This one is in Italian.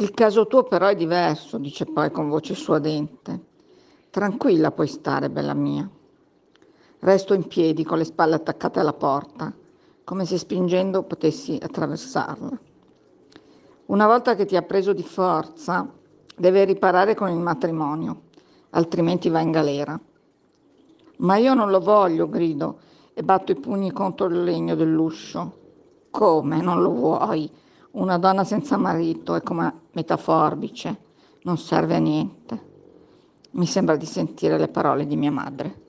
Il caso tuo però è diverso, dice poi con voce suadente. Tranquilla puoi stare, bella mia. Resto in piedi con le spalle attaccate alla porta, come se spingendo potessi attraversarla. Una volta che ti ha preso di forza, deve riparare con il matrimonio, altrimenti va in galera. Ma io non lo voglio, grido e batto i pugni contro il legno dell'uscio. Come non lo vuoi? Una donna senza marito è come metà forbice, non serve a niente. Mi sembra di sentire le parole di mia madre.